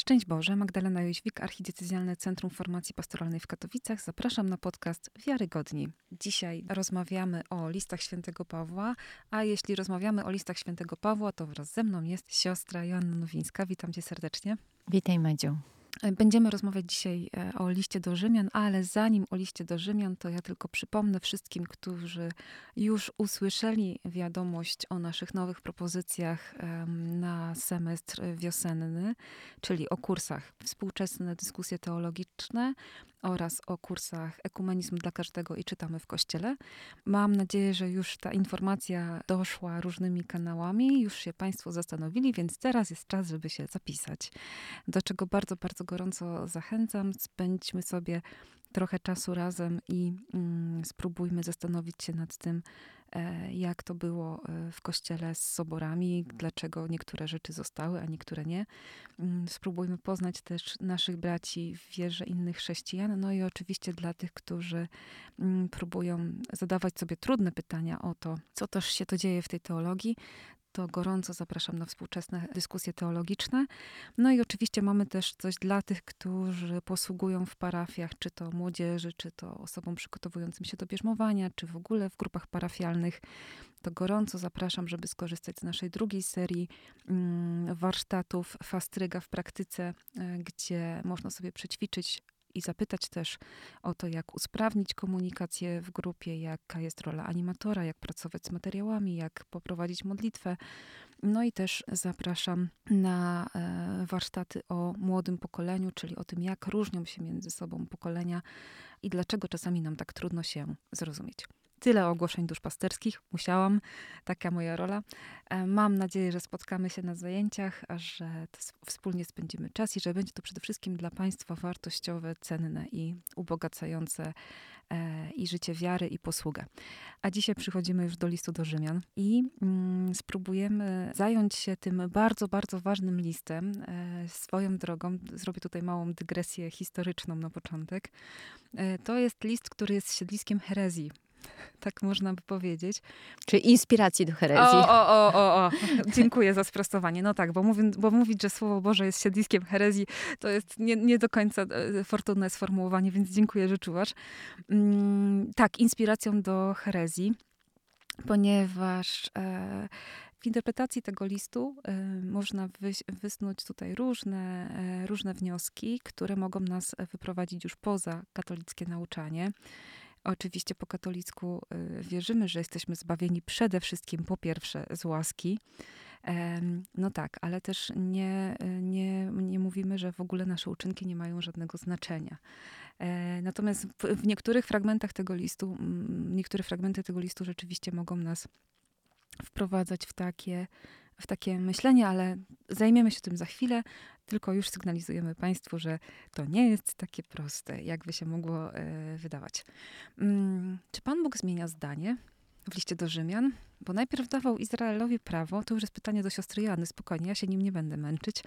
Szczęść Boże, Magdalena Jóźwik, Archidiecezjalne Centrum Formacji Pastoralnej w Katowicach. Zapraszam na podcast Wiarygodni. Dzisiaj rozmawiamy o listach świętego Pawła, a jeśli rozmawiamy o listach świętego Pawła, to wraz ze mną jest siostra Joanna Nowińska. Witam cię serdecznie. Witaj Madziu. Będziemy rozmawiać dzisiaj e, o liście do Rzymian, ale zanim o liście do Rzymian, to ja tylko przypomnę wszystkim, którzy już usłyszeli wiadomość o naszych nowych propozycjach na semestr wiosenny, czyli o kursach współczesne dyskusje teologiczne, oraz o kursach Ekumenizm dla każdego i czytamy w kościele. Mam nadzieję, że już ta informacja doszła różnymi kanałami, już się Państwo zastanowili, więc teraz jest czas, żeby się zapisać. Do czego bardzo, bardzo gorąco zachęcam. Spędźmy sobie trochę czasu razem i mm, spróbujmy zastanowić się nad tym, e, jak to było e, w kościele z soborami, dlaczego niektóre rzeczy zostały, a niektóre nie. Mm, spróbujmy poznać też naszych braci w wierze innych chrześcijan, no i oczywiście dla tych, którzy mm, próbują zadawać sobie trudne pytania o to, co też się to dzieje w tej teologii, to gorąco zapraszam na współczesne dyskusje teologiczne. No i oczywiście mamy też coś dla tych, którzy posługują w parafiach, czy to młodzieży, czy to osobom przygotowującym się do bierzmowania, czy w ogóle w grupach parafialnych. To gorąco zapraszam, żeby skorzystać z naszej drugiej serii mm, warsztatów Fastryga w praktyce, e, gdzie można sobie przećwiczyć i zapytać też o to, jak usprawnić komunikację w grupie, jaka jest rola animatora, jak pracować z materiałami, jak poprowadzić modlitwę. No i też zapraszam na e, warsztaty o młodym pokoleniu, czyli o tym, jak różnią się między sobą pokolenia i dlaczego czasami nam tak trudno się zrozumieć. Tyle ogłoszeń duszpasterskich. Musiałam. Taka moja rola. E, mam nadzieję, że spotkamy się na zajęciach, a że wspólnie spędzimy czas i że będzie to przede wszystkim dla Państwa wartościowe, cenne i ubogacające e, i życie wiary i posługę. A dzisiaj przychodzimy już do listu do Rzymian i mm, spróbujemy zająć się tym bardzo, bardzo ważnym listem. E, swoją drogą, zrobię tutaj małą dygresję historyczną na początek. E, to jest list, który jest siedliskiem herezji tak można by powiedzieć. Czy inspiracji do herezji. O, o, o, o, o. Dziękuję za sprostowanie. No tak, bo, mówi, bo mówić, że Słowo Boże jest siedliskiem herezji, to jest nie, nie do końca e, fortunne sformułowanie, więc dziękuję, że czuwasz. Mm, tak, inspiracją do herezji, ponieważ e, w interpretacji tego listu e, można wyś, wysnuć tutaj różne, e, różne wnioski, które mogą nas wyprowadzić już poza katolickie nauczanie. Oczywiście po katolicku y, wierzymy, że jesteśmy zbawieni przede wszystkim po pierwsze z łaski. No tak, ale też nie, nie, nie mówimy, że w ogóle nasze uczynki nie mają żadnego znaczenia. E, natomiast w niektórych fragmentach tego listu, niektóre fragmenty tego listu rzeczywiście mogą nas wprowadzać w takie w takie myślenie, ale zajmiemy się tym za chwilę. Tylko już sygnalizujemy Państwu, że to nie jest takie proste, jakby się mogło e, wydawać. Mm, czy Pan Bóg zmienia zdanie w liście do Rzymian? Bo najpierw dawał Izraelowi prawo, to już jest pytanie do siostry Jany, spokojnie, ja się nim nie będę męczyć.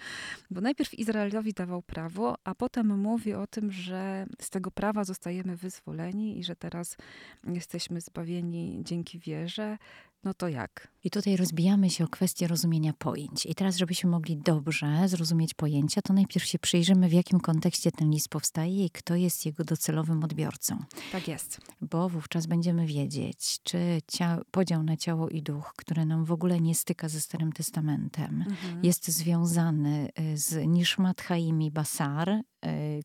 Bo najpierw Izraelowi dawał prawo, a potem mówi o tym, że z tego prawa zostajemy wyzwoleni i że teraz jesteśmy zbawieni dzięki wierze. No to jak? I tutaj rozbijamy się o kwestię rozumienia pojęć. I teraz, żebyśmy mogli dobrze zrozumieć pojęcia, to najpierw się przyjrzymy, w jakim kontekście ten list powstaje i kto jest jego docelowym odbiorcą. Tak jest. Bo wówczas będziemy wiedzieć, czy podział na ciało i duch, który nam w ogóle nie styka ze Starym Testamentem, mhm. jest związany y, z Nishmat Haim i Basar, y,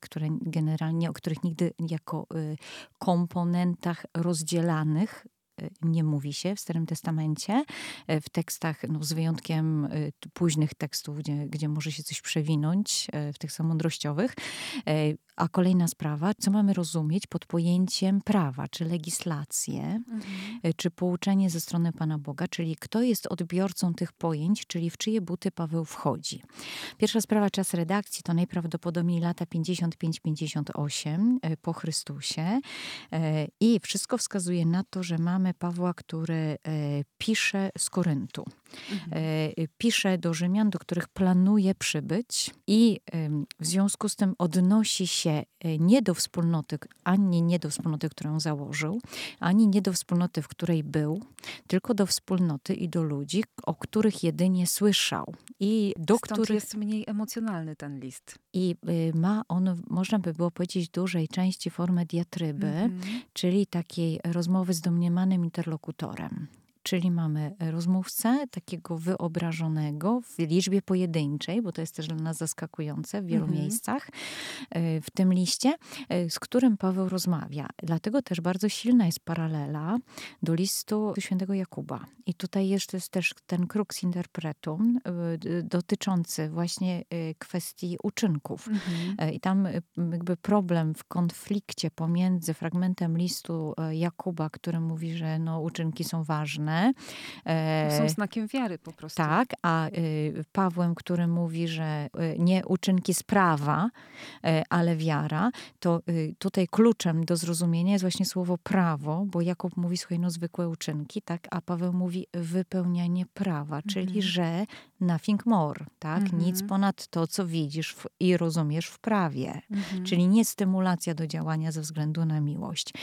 które generalnie, o których nigdy jako y, komponentach rozdzielanych nie mówi się w Starym Testamencie. E, w tekstach, no, z wyjątkiem e, późnych tekstów, gdzie, gdzie może się coś przewinąć, e, w tych samodrościowych. A kolejna sprawa, co mamy rozumieć pod pojęciem prawa, czy legislację, mhm. czy pouczenie ze strony Pana Boga, czyli kto jest odbiorcą tych pojęć, czyli w czyje buty Paweł wchodzi. Pierwsza sprawa, czas redakcji, to najprawdopodobniej lata 55-58 po Chrystusie i wszystko wskazuje na to, że mamy Pawła, który e, pisze z Koryntu. Mhm. E, pisze do Rzymian, do których planuje przybyć i w związku z tym odnosi się e, nie do wspólnoty, ani nie do wspólnoty, którą założył, ani nie do wspólnoty, w której był, tylko do wspólnoty i do ludzi, o których jedynie słyszał. I do Stąd których jest mniej emocjonalny ten list. I y, ma on, można by było powiedzieć, dużej części formę diatryby, -hmm. czyli takiej rozmowy z domniemanym interlokutorem. Czyli mamy rozmówcę takiego wyobrażonego w liczbie pojedynczej, bo to jest też dla nas zaskakujące w wielu mhm. miejscach e, w tym liście, e, z którym Paweł rozmawia. Dlatego też bardzo silna jest paralela do listu świętego Jakuba. I tutaj jeszcze jest też ten crux interpretum e, dotyczący właśnie kwestii uczynków. Mhm. I tam jakby problem w konflikcie pomiędzy fragmentem listu Jakuba, który mówi, że no, uczynki są ważne, E, są znakiem wiary po prostu. Tak, a y, Pawłem, który mówi, że y, nie uczynki sprawa, e, ale wiara, to y, tutaj kluczem do zrozumienia jest właśnie słowo prawo, bo Jakub mówi swoje no zwykłe uczynki, tak, a Paweł mówi wypełnianie prawa, czyli mhm. że nothing more, tak, mhm. nic ponad to, co widzisz w, i rozumiesz w prawie, mhm. czyli nie stymulacja do działania ze względu na miłość.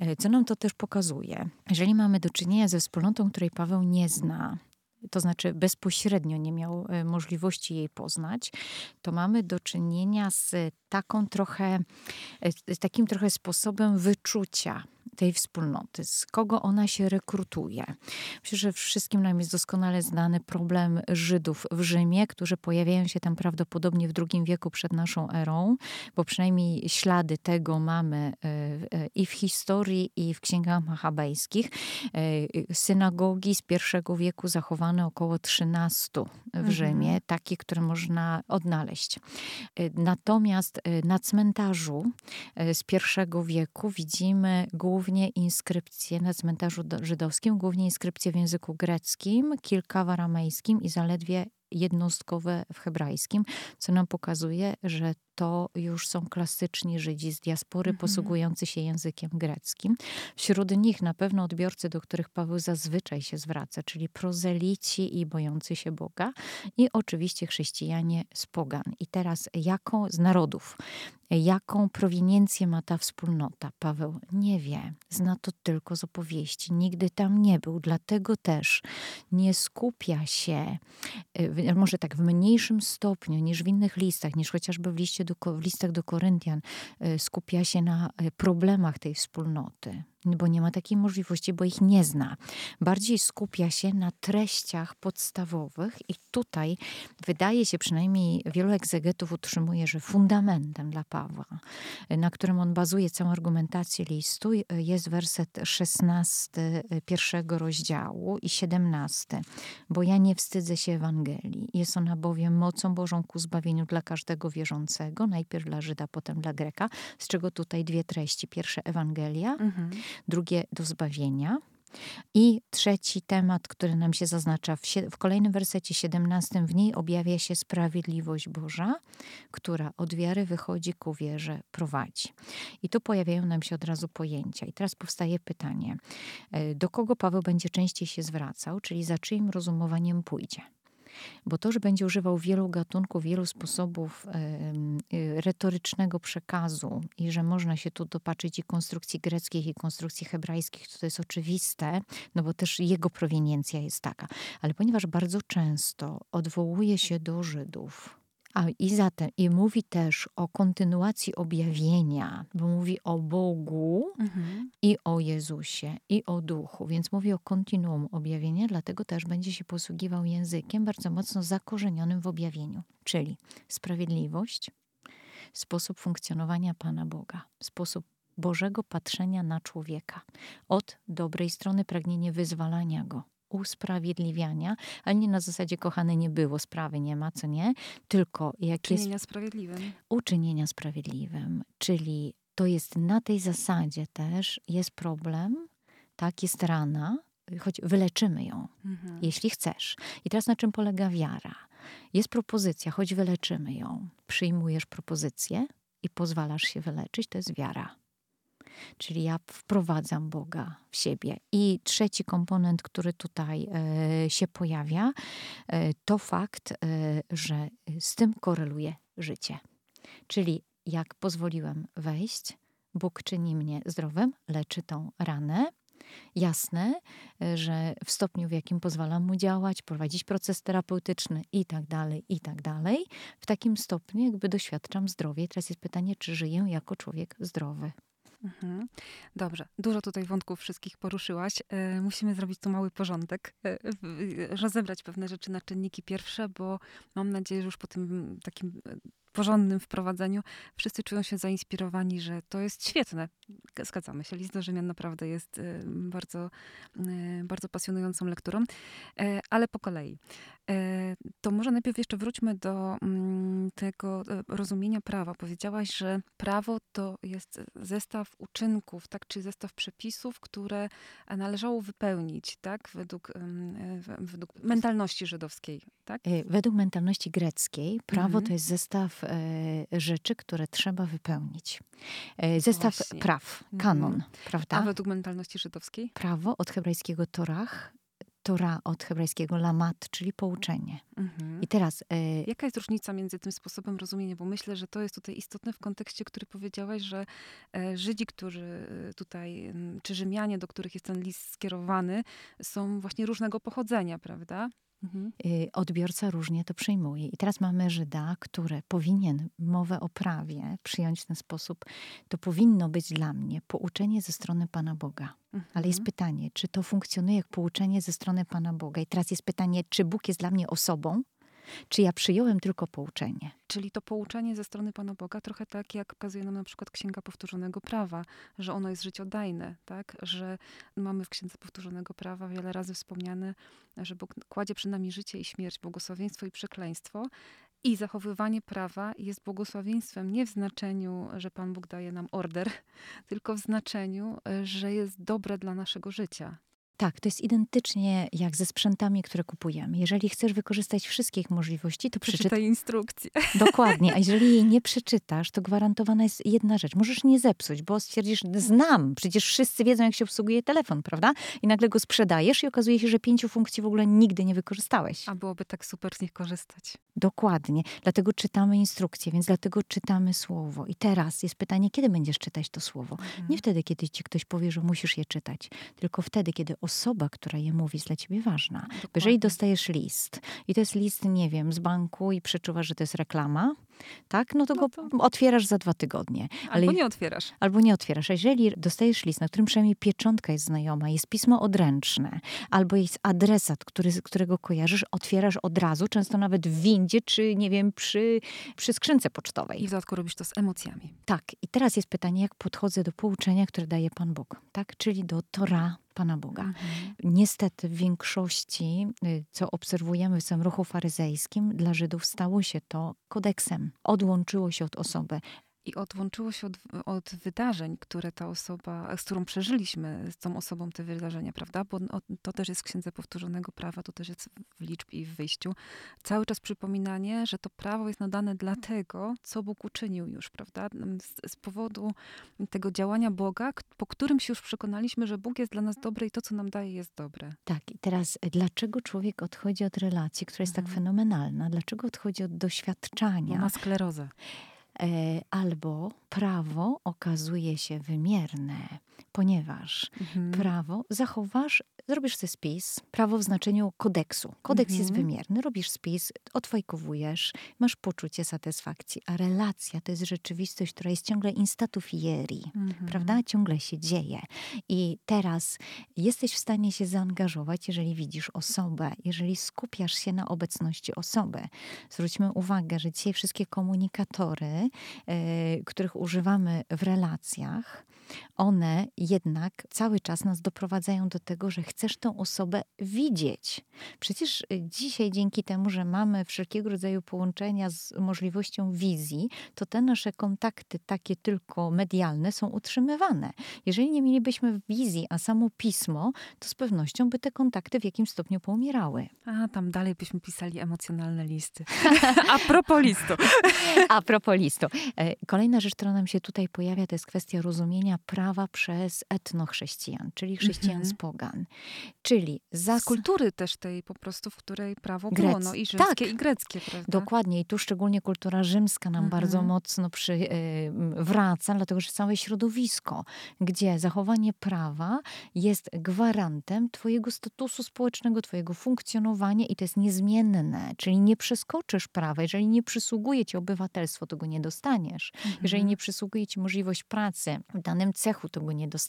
E, co nam to też pokazuje? Jeżeli mamy do czynienia ze wspólnotą, której Paweł nie zna, to znaczy bezpośrednio nie miał e, możliwości jej poznać, to mamy do czynienia z taką trochę, e, z takim trochę sposobem wyczucia tej wspólnoty, z kogo ona się rekrutuje. Myślę, że wszystkim nam jest doskonale znany problem Żydów w Rzymie, którzy pojawiają się tam prawdopodobnie w II wieku przed naszą erą, bo przynajmniej ślady tego mamy e, e, i w historii, i w księgach machabejskich. E, synagogi z pierwszego wieku zachowane około 13 w mhm. Rzymie, takie, które można odnaleźć. Natomiast na cmentarzu z pierwszego wieku widzimy głównie głównie inskrypcje na cmentarzu żydowskim, głównie inskrypcje w języku greckim, kilka w aramejskim i zaledwie jednostkowe w hebrajskim, co nam pokazuje, że to już są klasyczni Żydzi z diaspory mhm. posługujący się językiem greckim. Wśród nich na pewno odbiorcy, do których Paweł zazwyczaj się zwraca, czyli prozelici i bojący się Boga i oczywiście chrześcijanie z pogan. I teraz jaką z narodów, jaką prowiniencję ma ta wspólnota? Paweł nie wie, zna to tylko z opowieści, nigdy tam nie był, dlatego też nie skupia się, y, może tak w mniejszym stopniu niż w innych listach, niż chociażby w liście do, w listach do Koryntian e, skupia się na e, problemach tej wspólnoty, bo nie ma takiej możliwości, bo ich nie zna. Bardziej skupia się na treściach podstawowych i tutaj wydaje się, przynajmniej wielu egzegetów utrzymuje, że fundamentem dla Pawła, na którym on bazuje całą argumentację listu, jest werset 16 pierwszego rozdziału i 17. Bo ja nie wstydzę się Ewangelii. Jest ona bowiem mocą Bożą ku zbawieniu dla każdego wierzącego najpierw dla Żyda, potem dla Greka, z czego tutaj dwie treści. Pierwsze Ewangelia, mhm. Drugie do zbawienia. I trzeci temat, który nam się zaznacza w, w, kolejnym wersecie 17, w niej objawia się sprawiedliwość Boża, która od wiary wychodzi ku wierze prowadzi. I tu pojawiają nam się od razu pojęcia. I teraz powstaje pytanie, e, do kogo Paweł będzie częściej się zwracał, czyli za czyim rozumowaniem pójdzie. Bo to, że będzie używał wielu gatunków, wielu sposobów y, retorycznego przekazu i że można się tu dopatrzyć i konstrukcji greckich, i konstrukcji hebrajskich, to jest oczywiste, no bo też jego prowiniencja jest taka. Ale ponieważ bardzo często odwołuje się do Żydów, a i zatem, i mówi też o kontynuacji objawienia, bo mówi o Bogu mhm. i o Jezusie i o Duchu, więc mówi o kontinuum objawienia, dlatego też będzie się posługiwał językiem bardzo mocno zakorzenionym w objawieniu, czyli sprawiedliwość, sposób funkcjonowania Pana Boga, sposób Bożego patrzenia na człowieka, od dobrej strony pragnienie wyzwalania go, usprawiedliwiania, ale nie na zasadzie kochane nie było, sprawy nie ma, co nie, tylko jak Uczynienia jest... sprawiedliwym. Uczynienia sprawiedliwym, czyli to jest na tej zasadzie też jest problem, tak, jest rana, choć wyleczymy ją, mhm. jeśli chcesz. I teraz na czym polega wiara? Jest propozycja, choć wyleczymy ją. Przyjmujesz propozycję i pozwalasz się wyleczyć, to jest wiara. Czyli ja wprowadzam Boga w siebie. I trzeci komponent, który tutaj e, się pojawia, e, to fakt, e, że z tym koreluje życie. Czyli jak pozwoliłem wejść, Bóg czyni mnie zdrowym, leczy tą ranę. Jasne, że w stopniu, w jakim pozwalam mu działać, prowadzić proces terapeutyczny i tak dalej, i tak dalej, w takim stopniu jakby doświadczam zdrowia. I teraz jest pytanie, czy żyję jako człowiek zdrowy. Mhm. Dobrze, dużo tutaj wątków wszystkich poruszyłaś. E, musimy zrobić tu mały porządek, e, rozebrać pewne rzeczy na czynniki pierwsze, bo mam nadzieję, że już po tym takim e, porządnym wprowadzeniu wszyscy czują się zainspirowani, że to jest świetne. Zgadzamy się, list do Rzymian naprawdę jest y, bardzo, y, bardzo pasjonującą lekturą, e, ale po kolei. E, to może najpierw jeszcze wróćmy do mm, tego e, rozumienia prawa. Powiedziałaś, że prawo to jest zestaw uczynków, tak, czy zestaw przepisów, które należało wypełnić, tak, według, według mentalności żydowskiej, tak? Według mentalności greckiej prawo mhm. to jest zestaw e, rzeczy, które trzeba wypełnić. E, zestaw Właśnie. praw, mhm. kanon, mhm. prawda? A według mentalności żydowskiej? Prawo od hebrajskiego Torach, Tora od hebrajskiego lamat, czyli pouczenie. Mhm. I teraz... E, Jaka jest różnica między tym sposobem rozumienia? Bo myślę, że to jest tutaj istotne w kontekście, który powiedziałaś, że Żydzi, którzy tutaj, czy Rzymianie, do których jest ten list skierowany, są właśnie różnego pochodzenia, prawda? Mhm. Y, odbiorca różnie to przyjmuje. I teraz mamy Żyda, który powinien mowę o prawie przyjąć w ten sposób. To powinno być dla mnie pouczenie ze strony Pana Boga. Mhm. Ale jest pytanie, czy to funkcjonuje jak pouczenie ze strony Pana Boga? I teraz jest pytanie, czy Bóg jest dla mnie osobą, czy ja przyjąłem tylko pouczenie? Czyli to pouczenie ze strony Pana Boga, trochę tak jak pokazuje nam na przykład Księga Powtórzonego Prawa, że ono jest życiodajne, tak? Że mamy w Księdze Powtórzonego Prawa wiele razy wspomniane, że Bóg kładzie przed nami życie i śmierć, błogosławieństwo i przekleństwo. I zachowywanie prawa jest błogosławieństwem nie w znaczeniu, że Pan Bóg daje nam order, tylko w znaczeniu, że jest dobre dla naszego życia. Tak, to jest identycznie jak ze sprzętami, które kupujemy. Jeżeli chcesz wykorzystać wszystkich możliwości, to przeczytaj przeczytaj instrukcję. Dokładnie, a jeżeli jej nie przeczytasz, to gwarantowana jest jedna rzecz. Możesz nie zepsuć, bo stwierdzisz, znam, przecież wszyscy wiedzą, jak się obsługuje telefon, prawda? I nagle go sprzedajesz i okazuje się, że pięciu funkcji w ogóle nigdy nie wykorzystałeś. A byłoby tak super z nich korzystać. Dokładnie. Dlatego czytamy instrukcję, więc dlatego czytamy słowo. I teraz jest pytanie, kiedy będziesz czytać to słowo? Mhm. Nie wtedy, kiedy ci ktoś powie, że musisz je czytać, tylko wtedy, kiedy osoba, która je mówi, jest dla ciebie ważna. Dokładnie. Jeżeli dostajesz list i to jest list, nie wiem, z banku i przeczuwasz, że to jest reklama, tak? No to no to... go otwierasz za dwa tygodnie. Ale... Albo nie otwierasz. Albo nie otwierasz. A jeżeli dostajesz list, na którym przynajmniej pieczątka jest znajoma, jest pismo odręczne, albo jest adresat, który, którego kojarzysz, otwierasz od razu, często nawet w windzie, czy nie wiem, przy, przy skrzynce pocztowej. I w dodatku robisz to z emocjami. Tak. I teraz jest pytanie, jak podchodzę do pouczenia, które daje Pan Bóg, tak? Czyli do Tora Pana Boga. Mhm. Niestety w większości, y, co obserwujemy w całym ruchu faryzejskim, dla Żydów stało się to kodeksem. Odłączyło się od osoby i odłączyło się od, od, wydarzeń, które ta osoba, z którą przeżyliśmy z tą osobą te wydarzenia, prawda? Bo to też jest w Księdze Powtórzonego Prawa, to też jest w liczbie i w wyjściu. Cały czas przypominanie, że to prawo jest nadane dlatego, co Bóg uczynił już, prawda? Z, z powodu tego działania Boga, po którym się już przekonaliśmy, że Bóg jest dla nas dobry i to, co nam daje, jest dobre. Tak, i teraz e, dlaczego człowiek odchodzi od relacji, która jest tak mhm. tak fenomenalna? Dlaczego odchodzi od doświadczania? Bo ma sklerozę. E, albo prawo okazuje się wymierne, ponieważ mhm. prawo zachowasz zrobisz sobie spis, prawo w znaczeniu kodeksu. Kodeks jest mhm. wymierny, robisz spis, odfajkowujesz, masz poczucie satysfakcji, a relacja to jest rzeczywistość, która jest ciągle instatu fieri, mhm. prawda? Ciągle się dzieje. I teraz jesteś w stanie się zaangażować, jeżeli widzisz osobę, jeżeli skupiasz się na obecności osoby. Zwróćmy uwagę, że dzisiaj wszystkie komunikatory, yy, których używamy w relacjach, one jednak cały czas nas doprowadzają do tego, że chcesz tę osobę widzieć. Przecież y, dzisiaj dzięki temu, że mamy wszelkiego rodzaju połączenia z możliwością wizji, to te nasze kontakty takie tylko medialne są utrzymywane. Jeżeli nie mielibyśmy wizji, a samo pismo, to z pewnością by te kontakty w jakimś stopniu poumierały. A tam dalej byśmy pisali emocjonalne listy. a propos listu. a propos listu. E, kolejna rzecz, która nam się tutaj pojawia, to jest kwestia rozumienia prawa przez etnochrześcijan, czyli chrześcijan mm -hmm. z pogan. Czyli za... Z kultury też tej po prostu, w której prawo Grec... było, no i rzymskie tak. i greckie, prawda? Dokładnie i tu szczególnie kultura rzymska nam mm -hmm. bardzo mocno przy, y, wraca, dlatego że całe środowisko, gdzie zachowanie prawa jest gwarantem twojego statusu społecznego, twojego funkcjonowania i to jest niezmienne, czyli nie przeskoczysz prawa, jeżeli nie przysługuje ci obywatelstwo, to go nie dostaniesz. Mm -hmm. Jeżeli nie przysługuje ci możliwość pracy w danym cechu, to go nie dostaniesz.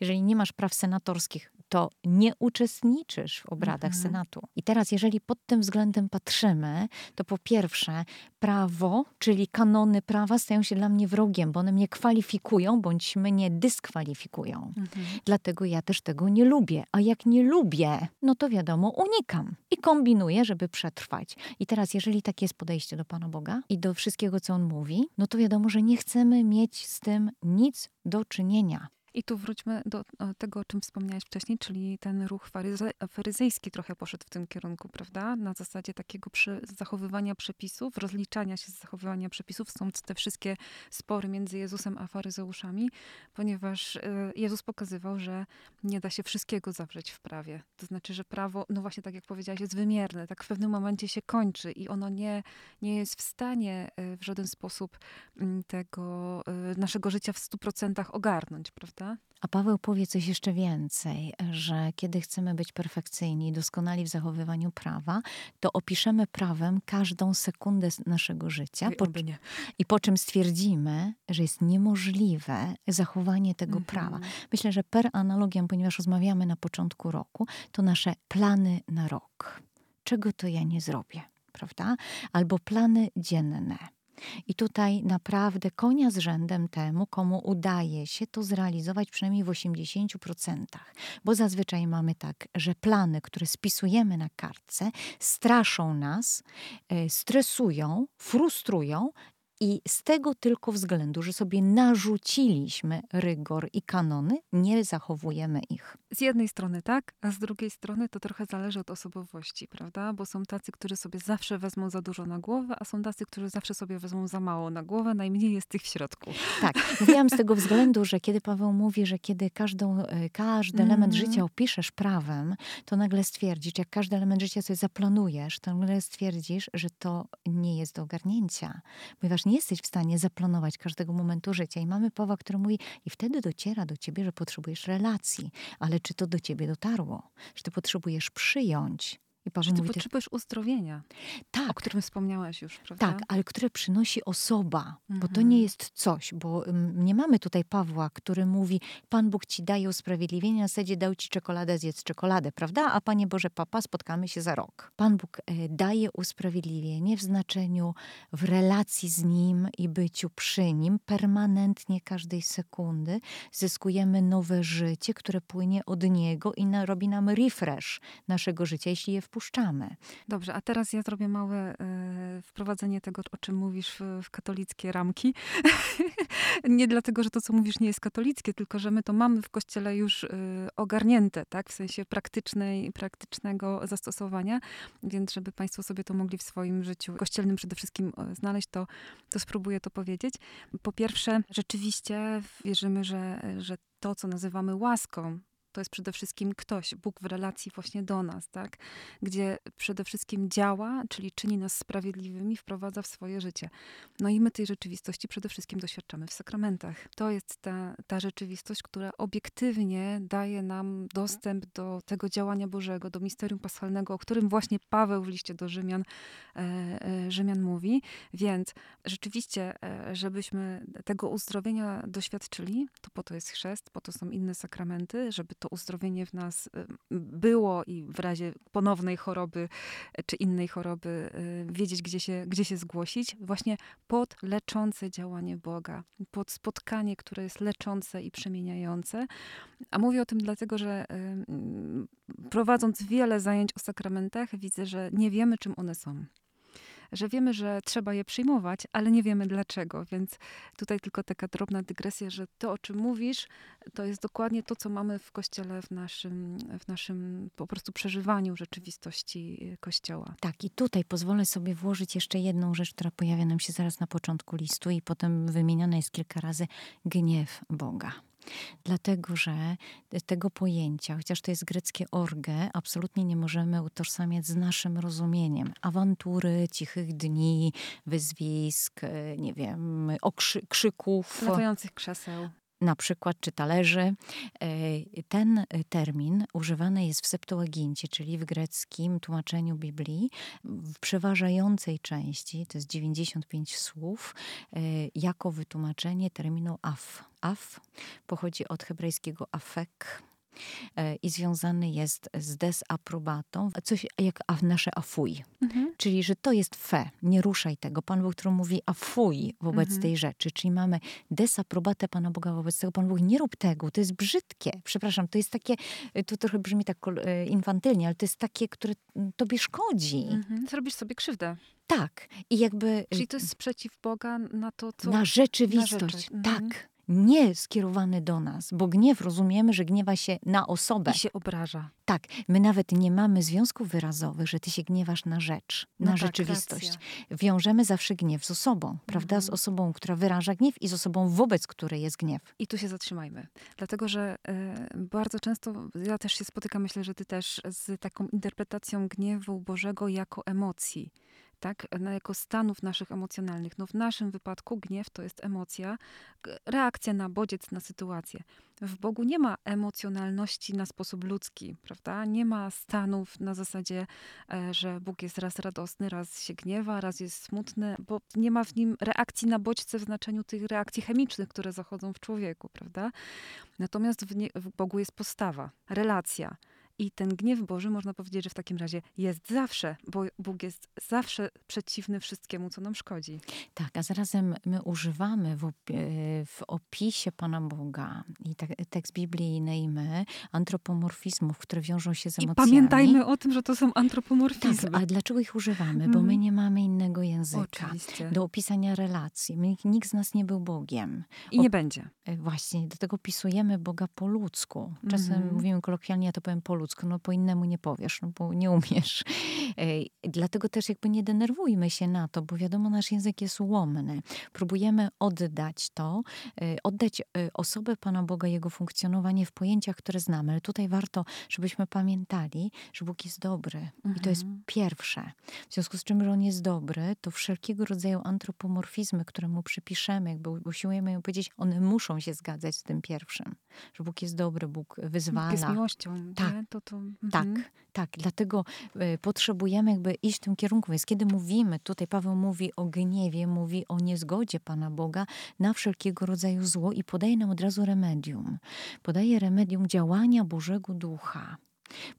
Jeżeli nie masz praw senatorskich, to nie uczestniczysz w obradach mhm. Senatu. I teraz, jeżeli pod tym względem patrzymy, to po pierwsze, prawo, czyli kanony prawa stają się dla mnie wrogiem, bo one mnie kwalifikują bądź mnie dyskwalifikują. Mhm. Dlatego ja też tego nie lubię. A jak nie lubię, no to wiadomo, unikam i kombinuję, żeby przetrwać. I teraz, jeżeli takie jest podejście do Pana Boga i do wszystkiego, co On mówi, no to wiadomo, że nie chcemy mieć z tym nic do czynienia. I tu wróćmy do tego, o czym wspomniałeś wcześniej, czyli ten ruch faryze, faryzejski trochę poszedł w tym kierunku, prawda? Na zasadzie takiego przy, zachowywania przepisów, rozliczania się z zachowywania przepisów. Są te wszystkie spory między Jezusem a faryzeuszami, ponieważ y, Jezus pokazywał, że nie da się wszystkiego zawrzeć w prawie. To znaczy, że prawo, no właśnie tak jak powiedziałaś, jest wymierne, tak w pewnym momencie się kończy i ono nie, nie jest w stanie y, w żaden sposób mm, tego naszego życia w stu procentach ogarnąć, prawda? A Paweł powie coś jeszcze więcej, że kiedy chcemy być perfekcyjni, doskonali w zachowywaniu prawa, to opiszemy prawem każdą sekundę naszego życia po, i po czym stwierdzimy, że jest niemożliwe zachowanie tego mhm. prawa. Myślę, że per analogiam, ponieważ rozmawiamy na początku roku, to nasze plany na rok. Czego to ja nie zrobię, prawda? Albo plany dzienne i tutaj naprawdę konia z rzędem temu, komu udaje się to zrealizować przynajmniej w 80%. Bo zazwyczaj mamy tak, że plany, które spisujemy na kartce, straszą nas, e, stresują, frustrują i z tego tylko względu, że sobie narzuciliśmy rygor i kanony, nie zachowujemy ich. Z jednej strony tak, a z drugiej strony to trochę zależy od osobowości, prawda? Bo są tacy, którzy sobie zawsze wezmą za dużo na głowę, a są tacy, którzy zawsze sobie wezmą za mało na głowę. Najmniej jest tych w środku. Tak, mówiłam z tego względu, że kiedy Paweł mówi, że kiedy każdą, e, każdy element mm. życia opiszesz prawem, to nagle stwierdzisz, jak każdy element życia sobie zaplanujesz, to nagle stwierdzisz, że to nie jest do ogarnięcia. Ponieważ nie jesteś w stanie zaplanować każdego momentu życia. I mamy Pawła, który mówi, i wtedy dociera do ciebie, że potrzebujesz relacji. Ale czy to do ciebie dotarło? Że ty potrzebujesz przyjąć i Paweł mówi, potrzebujesz uzdrowienia, tak, o którym wspomniałaś już, prawda? Tak, ale które przynosi osoba, mhm. bo to nie jest coś, bo nie mamy tutaj Pawła, który mówi, Pan Bóg ci daje usprawiedliwienie, na zasadzie dał ci czekoladę, zjedz czekoladę, prawda? A Panie Boże, papa, spotkamy się za rok. Pan Bóg e, daje usprawiedliwienie w znaczeniu w relacji z Nim i byciu przy Nim, permanentnie każdej sekundy zyskujemy nowe życie, które płynie od Niego i robi nam refresh naszego życia, jeśli je wpuszczamy Dobrze, a teraz ja zrobię małe y, wprowadzenie tego, o czym mówisz w, w katolickie ramki. nie dlatego, że to, co mówisz, nie jest katolickie, tylko że my to mamy w kościele już y, ogarnięte, tak, w sensie praktycznej, praktycznego zastosowania, więc żeby Państwo sobie to mogli w swoim życiu kościelnym przede wszystkim znaleźć, to, to spróbuję to powiedzieć. Po pierwsze, rzeczywiście wierzymy, że, że to, co nazywamy łaską, to jest przede wszystkim ktoś, Bóg w relacji właśnie do nas, tak? Gdzie przede wszystkim działa, czyli czyni nas sprawiedliwymi, wprowadza w swoje życie. No i my tej rzeczywistości przede wszystkim doświadczamy w sakramentach. To jest ta, ta rzeczywistość, która obiektywnie daje nam dostęp do tego działania Bożego, do misterium paschalnego, o którym właśnie Paweł w liście do Rzymian, e, e, Rzymian mówi. Więc rzeczywiście, e, żebyśmy tego uzdrowienia doświadczyli, to po to jest chrzest, po to są inne sakramenty, żeby to uzdrowienie w nas y, było i w razie ponownej choroby czy innej choroby y, wiedzieć, gdzie się, gdzie się zgłosić, właśnie pod leczące działanie Boga, pod spotkanie, które jest leczące i przemieniające. A mówię o tym dlatego, że prowadząc wiele zajęć o sakramentach, widzę, że nie wiemy, czym one są że wiemy, że trzeba je przyjmować, ale nie wiemy dlaczego. Więc tutaj tylko taka drobna dygresja, że to, o czym mówisz, to jest dokładnie to, co mamy w kościele, w naszym, w naszym po prostu przeżywaniu rzeczywistości kościoła. Tak, i tutaj pozwolę sobie włożyć jeszcze jedną rzecz, która pojawia nam się zaraz na początku listu i potem wymieniona jest kilka razy gniew Boga. Dlatego, że tego pojęcia, chociaż to jest greckie orge, absolutnie nie możemy utożsamiać z naszym rozumieniem. Awantury, cichych dni, wyzwisk, e, nie wiem, okrzy, krzyków. Latających krzeseł na przykład czy talerzy. E, ten termin używany jest w Septuagincie, czyli w greckim tłumaczeniu Biblii, w przeważającej części, to jest 95 słów, e, jako wytłumaczenie terminu af. Af pochodzi od hebrajskiego afek, E, i związany jest z desaprobatą, coś jak nasze afuj. Mhm. Czyli, że to jest fe, nie ruszaj tego. Pan Bóg, który mówi afuj wobec mhm. tej rzeczy. Czyli mamy desaprobatę Pana Boga wobec tego. Pan Bóg, nie rób tego, to jest brzydkie. Przepraszam, to jest takie, e, to trochę brzmi tak e, infantylnie, ale to jest takie, które tobie szkodzi. Mhm. Zrobisz sobie krzywdę. Tak. I jakby... Czyli to jest sprzeciw Boga na to, co... Na rzeczywistość, na tak. Nie skierowany do nas, bo gniew rozumiemy, że gniewa się na osobę. I się obraża. Tak, my nawet nie mamy związków wyrazowych, że ty się gniewasz na rzecz, no na tak, rzeczywistość. Racja. Wiążemy zawsze gniew z osobą, prawda? Mhm. Z osobą, która wyraża gniew i z osobą, wobec której jest gniew. I tu się zatrzymajmy. Dlatego, że y, bardzo często, ja też się spotykam, myślę, że ty też, z taką interpretacją gniewu Bożego jako emocji tak, no, jako stanów naszych emocjonalnych. No w naszym wypadku gniew to jest emocja, reakcja na bodziec, na sytuację. W Bogu nie ma emocjonalności na sposób ludzki, prawda? Nie ma stanów na zasadzie, e, że Bóg jest raz radosny, raz się gniewa, raz jest smutny, bo nie ma w nim reakcji na bodźce w znaczeniu tych reakcji chemicznych, które zachodzą w człowieku, prawda? Natomiast w, nie, w Bogu jest postawa, relacja i ten gniew Boży, można powiedzieć, że w takim razie jest zawsze, bo Bóg jest zawsze przeciwny wszystkiemu, co nam szkodzi. Tak, a zarazem my używamy w, w opisie Pana Boga i tak, tekst biblijny antropomorfizmów, które wiążą się z emocjami. I pamiętajmy o tym, że to są antropomorfizmy. Tak, a dlaczego ich używamy? Bo my mhm. nie mamy innego języka Oczywiście. do opisania relacji. My, nikt z nas nie był Bogiem. I nie będzie. E, właśnie, do tego opisujemy Boga po ludzku. Czasem mm mówimy kolokwialnie, ja to powiem po ludzku ludzku, no po innemu nie powiesz, no bo nie umiesz. Dlatego też jakby nie denerwujmy się na to, bo wiadomo, nasz język jest ułomny. Próbujemy oddać to, e, oddać e, osobę Pana Boga, Jego funkcjonowanie w pojęciach, które znamy. Ale tutaj warto, żebyśmy pamiętali, że Bóg jest dobry. Mhm. I to jest mhm. pierwsze. W związku z czym, że On jest dobry, to wszelkiego rodzaju antropomorfizmy, które Mu przypiszemy, jakby usiłujemy ją powiedzieć, one muszą się zgadzać z tym pierwszym. Że Bóg jest dobry, Bóg wyzwala. Bóg jest miłością. Tak, nie? to, to... Tak, mhm. tak. Dlatego y, potrzebujemy jakby iść w tym kierunku. Więc kiedy mówimy, tutaj Paweł mówi o gniewie, mówi o niezgodzie Pana Boga na wszelkiego rodzaju zło i podaje nam od razu remedium. Podaje remedium działania Bożego Ducha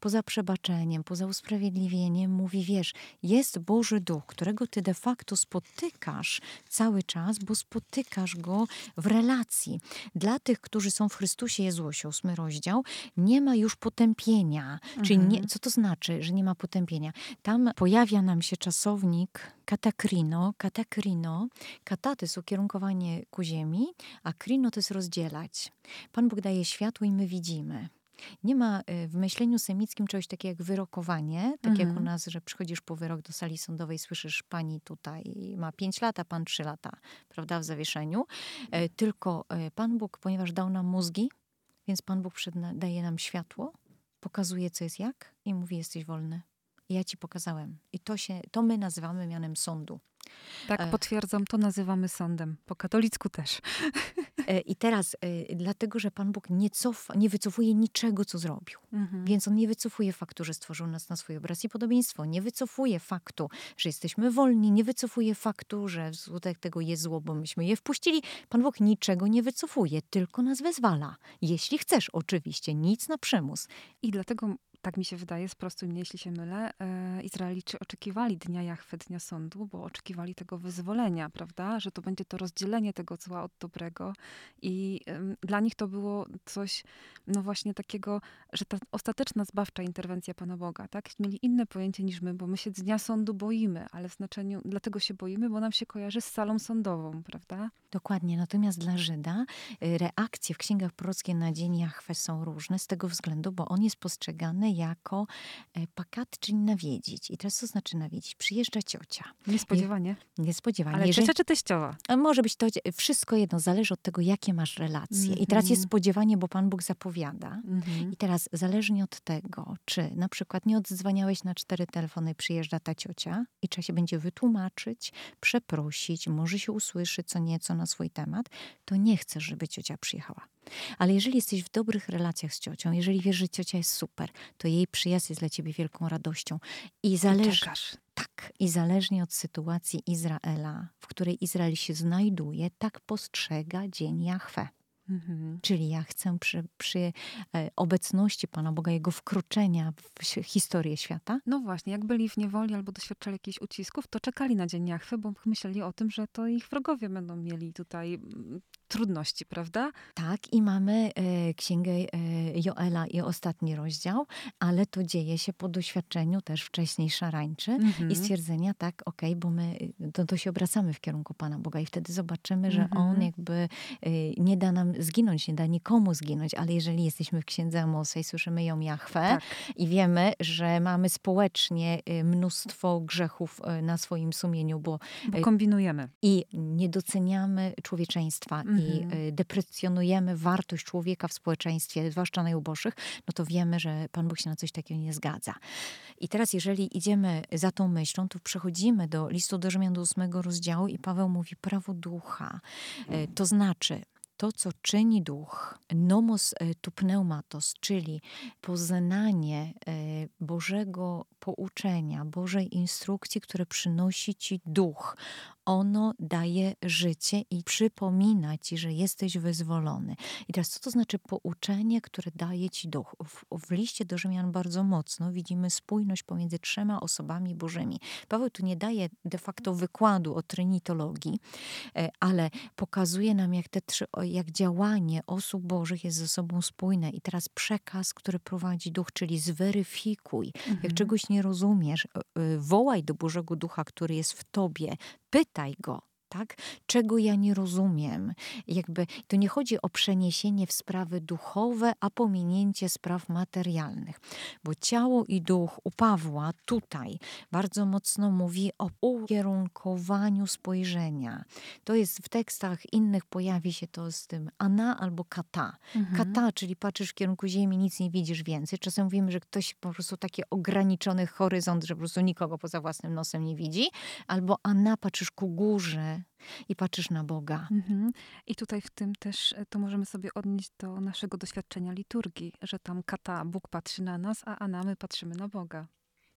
poza przebaczeniem, poza usprawiedliwieniem, mówi: Wiesz, jest Boży Duch, którego ty de facto spotykasz cały czas, bo spotykasz go w relacji. Dla tych, którzy są w Chrystusie Jezusie, ósmy rozdział, nie ma już potępienia. Mhm. Czyli nie, co to znaczy, że nie ma potępienia? Tam pojawia nam się czasownik katakrino, katakrino. Kata to jest ukierunkowanie ku ziemi, a krino to jest rozdzielać. Pan Bóg daje światło i my widzimy. Nie ma y, w myśleniu semickim czegoś takiego jak wyrokowanie, tak mhm. jak u mhm. nas, że przychodzisz po wyrok do sali sądowej, słyszysz pani tutaj ma pięć lat, a pan trzy lata, prawda, w zawieszeniu. E, tylko e, Pan Bóg, ponieważ dał nam mózgi, więc Pan Bóg daje nam światło, pokazuje, co jest jak i mówi, jesteś wolny. Ja ci pokazałem. I to, się, to my nazywamy mianem sądu. Tak, E. potwierdzam, to nazywamy sądem. Po katolicku też. E, I teraz, e, dlatego, że Pan Bóg nie, cofa, nie wycofuje niczego, co zrobił. Mhm. Więc on nie wycofuje faktu, że stworzył nas na swój obraz i podobieństwo. Nie wycofuje faktu, że jesteśmy wolni. Nie wycofuje faktu, że wskutek tego jest zło, bo myśmy je wpuścili. Pan Bóg niczego nie wycofuje, tylko nas wezwala. Jeśli chcesz, oczywiście, nic na przymus. I dlatego, tak mi się wydaje, sprostuj mnie, jeśli się mylę, e, Izraelici oczekiwali dnia Jachwy, dnia sądu, bo oczekiwali tego wyzwolenia, prawda? Że to będzie to rozdzielenie tego zła od dobrego. I dla nich to było coś, no właśnie takiego, że ta ostateczna zbawcza interwencja Pana Boga, tak? Mieli inne pojęcie niż my, bo my się dnia sądu boimy, ale w znaczeniu, dlatego się boimy, bo nam się kojarzy z salą sądową, prawda? Dokładnie. Natomiast dla Żyda y, reakcje w księgach prorockich na dzień Jahwe są różne z tego względu, bo on jest postrzegany jako e, pakat, czyli nawiedzić. I teraz co znaczy nawiedzić? Przyjeżdża ciocia. Niespodziewanie. Niespodziewanie. Ale Jeżeli- ciocia czy teściowa? Może być to wszystko jedno, zależy od tego, jakie masz relacje. I teraz jest Mhm. spodziewanie, bo Pan Bóg zapowiada. Mhm. I teraz zależnie od tego, czy na przykład nie odzwaniałeś na cztery telefony, przyjeżdża ta ciocia i trzeba się będzie wytłumaczyć, przeprosić, może się usłyszy co nieco na swój temat, to nie chcesz, żeby ciocia przyjechała. Ale jeżeli jesteś w dobrych relacjach z ciocią, jeżeli wiesz, że ciocia jest super, to jej przyjazd jest dla ciebie wielką radością. I zależy, Czekasz. tak, i zależnie od sytuacji Izraela, w której Izrael się znajduje, tak postrzega dzień Jahwe. Mhm. Czyli ja chcę przy, przy e, obecności Pana Boga, Jego wkroczenia w historię świata, No właśnie, jak byli w niewoli albo doświadczali jakichś ucisków, to czekali na dzień Jachwy, bo myśleli o tym, że to ich wrogowie będą mieli tutaj mm, trudności, prawda? tak, i mamy e, księgę e, Joela i ostatni rozdział, ale to dzieje się po doświadczeniu też wcześniej szarańczy Mhm. i stwierdzenia, tak, okej, bo my y, to, to się obracamy w kierunku Pana Boga i wtedy zobaczymy, że Mhm. On jakby y, nie da nam zginąć, nie da nikomu zginąć, ale jeżeli jesteśmy w księdze Amosa i słyszymy ją Jahwe, Tak. i wiemy, że mamy społecznie y, mnóstwo grzechów y, na swoim sumieniu, bo Bo kombinujemy. i nie doceniamy człowieczeństwa i Mhm. y, deprecjonujemy wartość człowieka w społeczeństwie, zwłaszcza najuboższych, no to wiemy, że Pan Bóg się na coś takiego nie zgadza. I teraz, jeżeli idziemy za tą myślą, to przechodzimy do listu do Rzymian do ósmego rozdziału i Paweł mówi prawo ducha. Y, To znaczy, to, co czyni duch, nomos e, tu pneumatos, czyli poznanie Bożego pouczenia, Bożej instrukcji, które przynosi ci duch. Ono daje życie i przypomina ci, że jesteś wyzwolony. I teraz, co to znaczy pouczenie, które daje ci duch? W, w liście do Rzymian bardzo mocno widzimy spójność pomiędzy trzema osobami bożymi. Paweł tu nie daje de facto wykładu o trynitologii, e, ale pokazuje nam, jak te trzy, jak działanie osób bożych jest ze sobą spójne. I teraz przekaz, który prowadzi duch, czyli zweryfikuj. Jak Mhm. czegoś nie rozumiesz, e, e, wołaj do Bożego Ducha, który jest w tobie, pytaj go. Tak? Czego ja nie rozumiem? Jakby to nie chodzi o przeniesienie w sprawy duchowe, a pominięcie spraw materialnych. Bo ciało i duch u Pawła tutaj bardzo mocno mówi o ukierunkowaniu spojrzenia. To jest w tekstach innych pojawi się to z tym ana albo kata. Mhm. Kata, czyli patrzysz w kierunku ziemi, nic nie widzisz więcej. Czasem mówimy, że ktoś po prostu taki ograniczony horyzont, że po prostu nikogo poza własnym nosem nie widzi. Albo ana, patrzysz ku górze i patrzysz na Boga. Mhm. I tutaj w tym też e, to możemy sobie odnieść do naszego doświadczenia liturgii, że tam kata, Bóg patrzy na nas, a Ana, my patrzymy na Boga.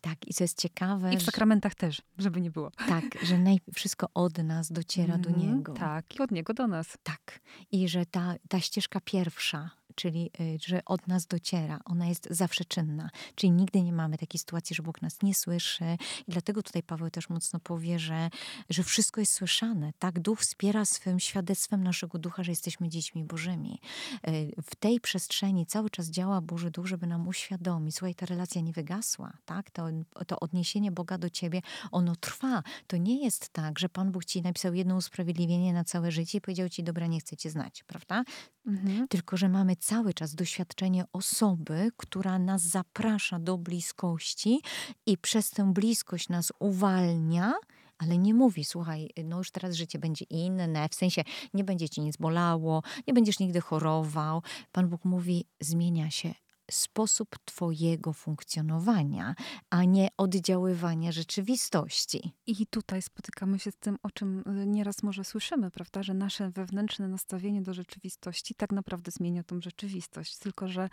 Tak, i co jest ciekawe, I w że, sakramentach też, żeby nie było. tak, że naj, wszystko od nas dociera do Mhm. Niego. Tak, i od Niego do nas. Tak. I że ta, ta ścieżka pierwsza, czyli y, że od nas dociera, ona jest zawsze czynna. Czyli nigdy nie mamy takiej sytuacji, że Bóg nas nie słyszy. I dlatego tutaj Paweł też mocno powie, że, że wszystko jest słyszane. Tak, duch wspiera swym świadectwem naszego ducha, że jesteśmy dziećmi Bożymi. Y, W tej przestrzeni cały czas działa Boży Duch, żeby nam uświadomić. Słuchaj, ta relacja nie wygasła. Tak? To, to odniesienie Boga do ciebie, ono trwa. To nie jest tak, że Pan Bóg ci napisał jedno usprawiedliwienie na całe życie i powiedział ci, dobra, nie chcę cię znać, prawda? Mhm. Tylko, że mamy cały czas doświadczenie osoby, która nas zaprasza do bliskości i przez tę bliskość nas uwalnia, ale nie mówi, słuchaj, no już teraz życie będzie inne, w sensie nie będzie ci nic bolało, nie będziesz nigdy chorował. Pan Bóg mówi, zmienia się. Sposób Twojego funkcjonowania, a nie oddziaływania rzeczywistości. I tutaj spotykamy się z tym, o czym y, nieraz może słyszymy, prawda, że nasze wewnętrzne nastawienie do rzeczywistości tak naprawdę zmienia tą rzeczywistość. Tylko, że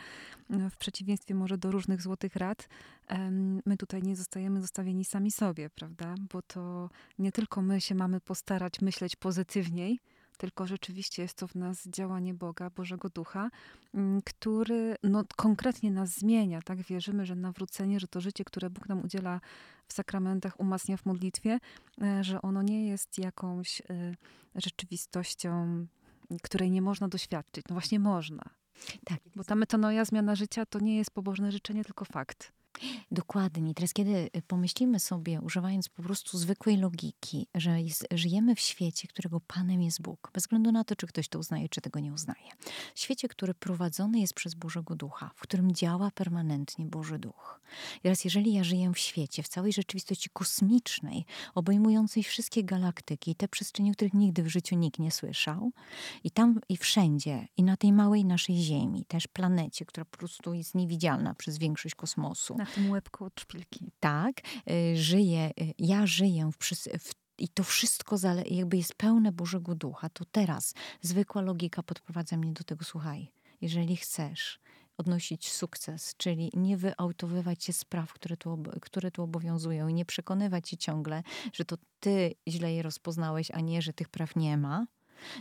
y, w przeciwieństwie może do różnych złotych rad, my tutaj nie zostajemy zostawieni sami sobie, prawda, bo to nie tylko my się mamy postarać myśleć pozytywniej, tylko rzeczywiście jest to w nas działanie Boga, Bożego Ducha, mm, który no, konkretnie nas zmienia. Tak wierzymy, że nawrócenie, że to życie, które Bóg nam udziela w sakramentach, umacnia w modlitwie, e, że ono nie jest jakąś e, rzeczywistością, której nie można doświadczyć. No właśnie można. Tak. Bo ta metanoja, zmiana życia, to nie jest pobożne życzenie, tylko fakt. Dokładnie. Teraz, kiedy y, pomyślimy sobie, używając po prostu zwykłej logiki, że żyjemy w świecie, którego Panem jest Bóg, bez względu na to, czy ktoś to uznaje, czy tego nie uznaje. W świecie, który prowadzony jest przez Bożego Ducha, w którym działa permanentnie Boży Duch. I teraz, jeżeli ja żyję w świecie, w całej rzeczywistości kosmicznej, obejmującej wszystkie galaktyki, te przestrzenie, o których nigdy w życiu nikt nie słyszał, i tam i wszędzie, i na tej małej naszej Ziemi, też planecie, która po prostu jest niewidzialna przez większość kosmosu. Na tym łebku od szpilki. Tak, y, żyję, y, ja żyję w, w i to wszystko jakby jest pełne Bożego Ducha, to teraz zwykła logika podprowadza mnie do tego, słuchaj, jeżeli chcesz odnosić sukces, czyli nie wyautowywać się spraw, które tu, które tu obowiązują i nie przekonywać się ciągle, że to ty źle je rozpoznałeś, a nie, że tych praw nie ma,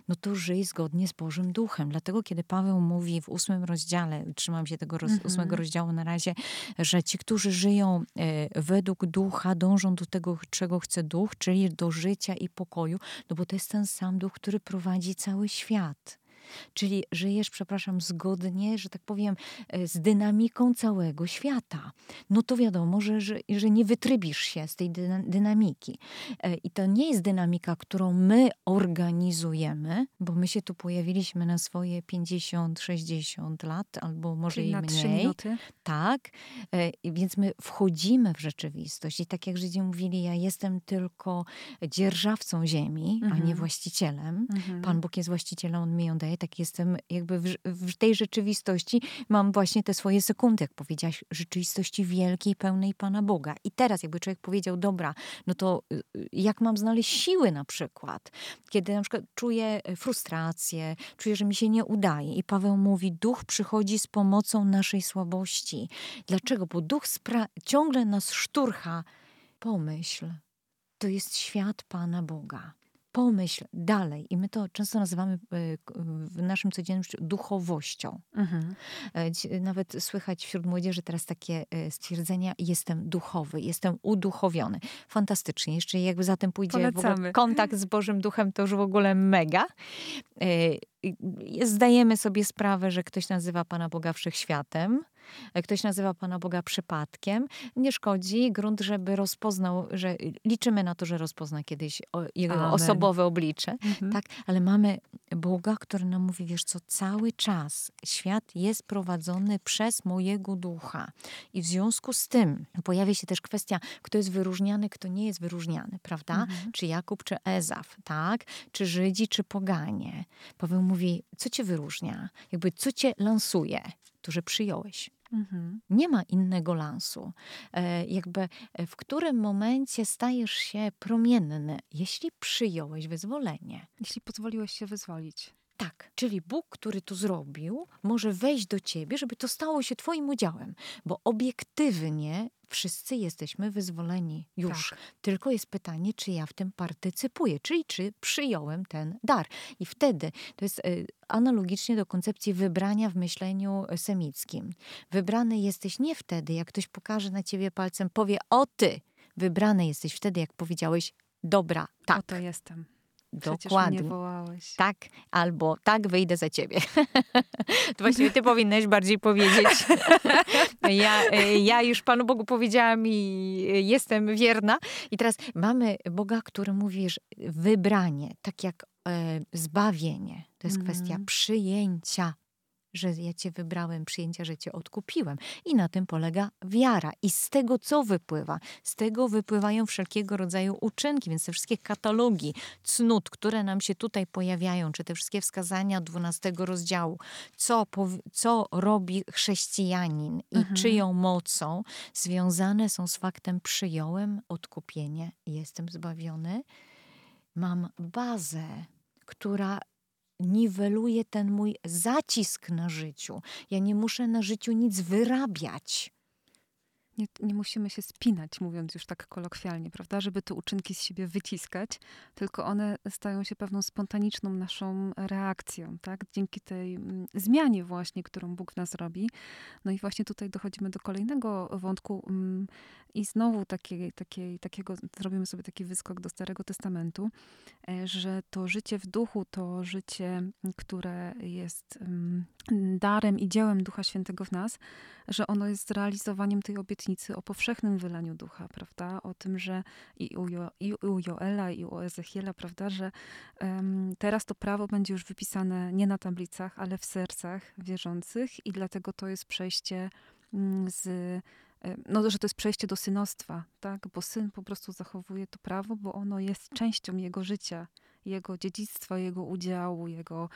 no to żyj zgodnie z Bożym Duchem. Dlatego, kiedy Paweł mówi w ósmym rozdziale, trzymam się tego roz, mhm. ósmego rozdziału na razie, że ci, którzy żyją e, według Ducha, dążą do tego, czego chce Duch, czyli do życia i pokoju, no bo to jest ten sam Duch, który prowadzi cały świat. Czyli żyjesz, przepraszam, zgodnie, że tak powiem, e, z dynamiką całego świata. No to wiadomo, że, że, że nie wytrybisz się z tej dynamiki. E, I to nie jest dynamika, którą my organizujemy, bo my się tu pojawiliśmy na swoje 50-60 lat, albo może Czyli i na mniej. minuty. Tak. E, więc my wchodzimy w rzeczywistość. I tak jak Żydzi mówili, ja jestem tylko dzierżawcą ziemi, mhm. a nie mhm. właścicielem. Mhm. Pan Bóg jest właścicielem, on mi ją daje tak jestem jakby w, w, tej rzeczywistości, mam właśnie te swoje sekundy, jak powiedziałaś, rzeczywistości wielkiej, pełnej Pana Boga. I teraz jakby człowiek powiedział, dobra, no to y, y, jak mam znaleźć siły na przykład, kiedy na przykład czuję e, frustrację, czuję, że mi się nie udaje. I Paweł mówi, duch przychodzi z pomocą naszej słabości. Dlaczego? Bo duch ciągle nas szturcha. Pomyśl, to jest świat Pana Boga pomyśl dalej. I my to często nazywamy e, w naszym codziennym życiu duchowością. Mhm. E, nawet słychać wśród młodzieży teraz takie e, stwierdzenia: jestem duchowy, jestem uduchowiony. Fantastycznie. Jeszcze jakby za tym pójdzie kontakt z Bożym Duchem, to już w ogóle mega. Zdajemy sobie sprawę, że ktoś nazywa Pana Boga wszechświatem ktoś nazywa Pana Boga przypadkiem, nie szkodzi. Grunt, żeby rozpoznał, że liczymy na to, że rozpozna kiedyś jego Amen. osobowe oblicze. Mhm. Tak, ale mamy Boga, który nam mówi, wiesz co, cały czas świat jest prowadzony przez mojego ducha. I w związku z tym pojawia się też kwestia, kto jest wyróżniany, kto nie jest wyróżniany, prawda? Mhm. Czy Jakub, czy Ezaf, tak? Czy Żydzi, czy poganie. Paweł mówi, co cię wyróżnia? Jakby co cię lansuje? To, że przyjąłeś. Mhm. Nie ma innego lansu. E, jakby e, w którym momencie stajesz się promienny, jeśli przyjąłeś wyzwolenie. Jeśli pozwoliłeś się wyzwolić. Tak, czyli Bóg, który to zrobił, może wejść do ciebie, żeby to stało się twoim udziałem, bo obiektywnie wszyscy jesteśmy wyzwoleni już. Tak. Tylko jest pytanie, czy ja w tym partycypuję, czyli czy przyjąłem ten dar. I wtedy to jest y, analogicznie do koncepcji wybrania w myśleniu semickim. Wybrany jesteś nie wtedy, jak ktoś pokaże na ciebie palcem, powie o ty. Wybrany jesteś wtedy, jak powiedziałeś dobra, tak. Oto jestem. Dokładnie. Mnie wołałeś. Tak, albo tak, wyjdę za ciebie. to właściwie ty powinnaś bardziej powiedzieć. ja, ja już Panu Bogu powiedziałam i jestem wierna. I teraz mamy Boga, który mówi, że wybranie, tak jak e, zbawienie, to jest mm. kwestia przyjęcia że ja cię wybrałem, przyjęcia, że cię odkupiłem. I na tym polega wiara. I z tego co wypływa? Z tego wypływają wszelkiego rodzaju uczynki, więc te wszystkie katalogi cnót, które nam się tutaj pojawiają, czy te wszystkie wskazania 12 rozdziału, co, co robi chrześcijanin i mhm. czyją mocą, związane są z faktem przyjąłem odkupienie, jestem zbawiony, mam bazę, która niweluje ten mój zacisk na życiu. Ja nie muszę na życiu nic wyrabiać. Nie, nie, musimy się spinać, mówiąc już tak kolokwialnie, prawda, żeby te uczynki z siebie wyciskać, tylko one stają się pewną spontaniczną naszą reakcją, tak, dzięki tej mm, zmianie właśnie, którą Bóg w nas robi. No i właśnie tutaj dochodzimy do kolejnego wątku mm, i znowu takiej, takiej, takiego, zrobimy sobie taki wyskok do Starego Testamentu, e, że to życie w duchu, to życie, które jest mm, darem i dziełem Ducha Świętego w nas, że ono jest realizowaniem tej obietnicy o powszechnym wylaniu ducha, prawda? O tym, że i u, jo, i u Joela, i u Ezechiela, prawda? Że um, teraz to prawo będzie już wypisane nie na tablicach, ale w sercach wierzących i dlatego to jest przejście um, z no, że to jest przejście do synostwa, tak? Bo syn po prostu zachowuje to prawo, bo ono jest częścią jego życia jego dziedzictwa, jego udziału, jego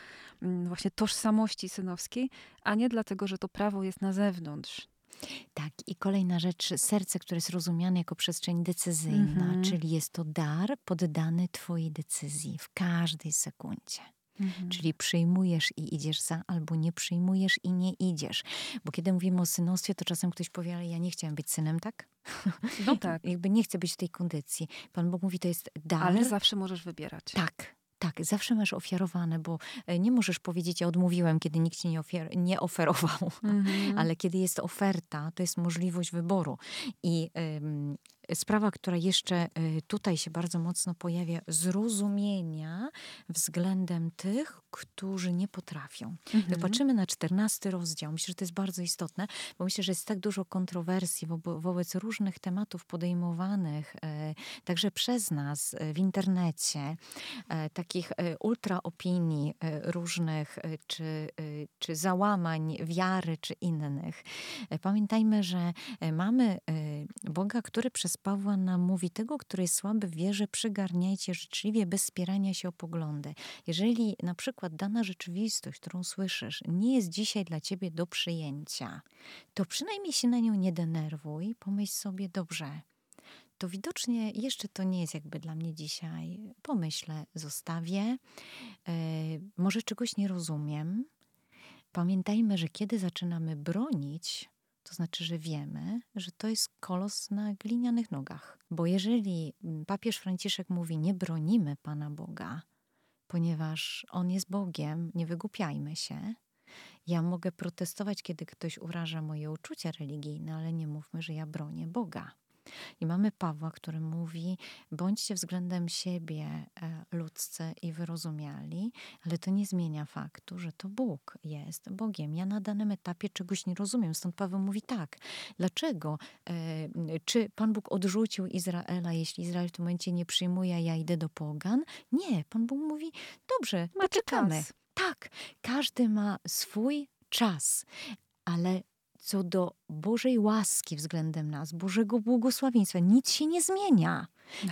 mm, właśnie tożsamości synowskiej, a nie dlatego, że to prawo jest na zewnątrz. Tak, i kolejna rzecz, serce, które jest rozumiane jako przestrzeń decyzyjna, mm -hmm. czyli jest to dar poddany Twojej decyzji w każdej sekundzie. Mhm. Czyli przyjmujesz i idziesz za, albo nie przyjmujesz i nie idziesz. Bo kiedy mówimy o synostwie, to czasem ktoś powie, ale ja nie chciałem być synem, tak? No tak. Jakby nie chcę być w tej kondycji. Pan Bóg mówi, to jest dar. Ale zawsze możesz wybierać. Tak, tak, zawsze masz ofiarowane, bo e, nie możesz powiedzieć, ja odmówiłem, kiedy nikt ci nie, ofiar- nie oferował, mm-hmm. ale kiedy jest oferta, to jest możliwość wyboru. I ym, sprawa, która jeszcze y, tutaj się bardzo mocno pojawia, zrozumienia względem tych, którzy nie potrafią. Mhm. patrzymy na czternasty rozdział, myślę, że to jest bardzo istotne, bo myślę, że jest tak dużo kontrowersji wo wobec różnych tematów podejmowanych, e, także przez nas e, w internecie, e, takich ultra opinii różnych, czy, czy załamań wiary, czy innych. Pamiętajmy, że mamy Boga, który przez Pawła nam mówi, tego, który jest słaby w wierze, przygarniajcie życzliwie, bez spierania się o poglądy. Jeżeli na przykład dana rzeczywistość, którą słyszysz, nie jest dzisiaj dla ciebie do przyjęcia, to przynajmniej się na nią nie denerwuj, pomyśl sobie, dobrze, to widocznie jeszcze to nie jest jakby dla mnie dzisiaj. Pomyślę, zostawię. Yy, może czegoś nie rozumiem. Pamiętajmy, że kiedy zaczynamy bronić, to znaczy, że wiemy, że to jest kolos na glinianych nogach. Bo jeżeli mm, papież Franciszek mówi, nie bronimy Pana Boga, ponieważ On jest Bogiem, nie wygłupiajmy się, ja mogę protestować, kiedy ktoś uraża moje uczucia religijne, ale nie mówmy, że ja bronię Boga. I mamy Pawła, który mówi: bądźcie względem siebie e, ludzcy i wyrozumiali, ale to nie zmienia faktu, że to Bóg jest Bogiem. Ja na danym etapie czegoś nie rozumiem. Stąd Paweł mówi tak. Dlaczego? E, czy Pan Bóg odrzucił Izraela, jeśli Izrael w tym momencie nie przyjmuje, ja idę do pogan? Nie. Pan Bóg mówi: dobrze, Macie poczekamy. Czas. Tak, każdy ma swój czas, ale co do Bożej łaski względem nas, Bożego błogosławieństwa, nic się nie zmienia.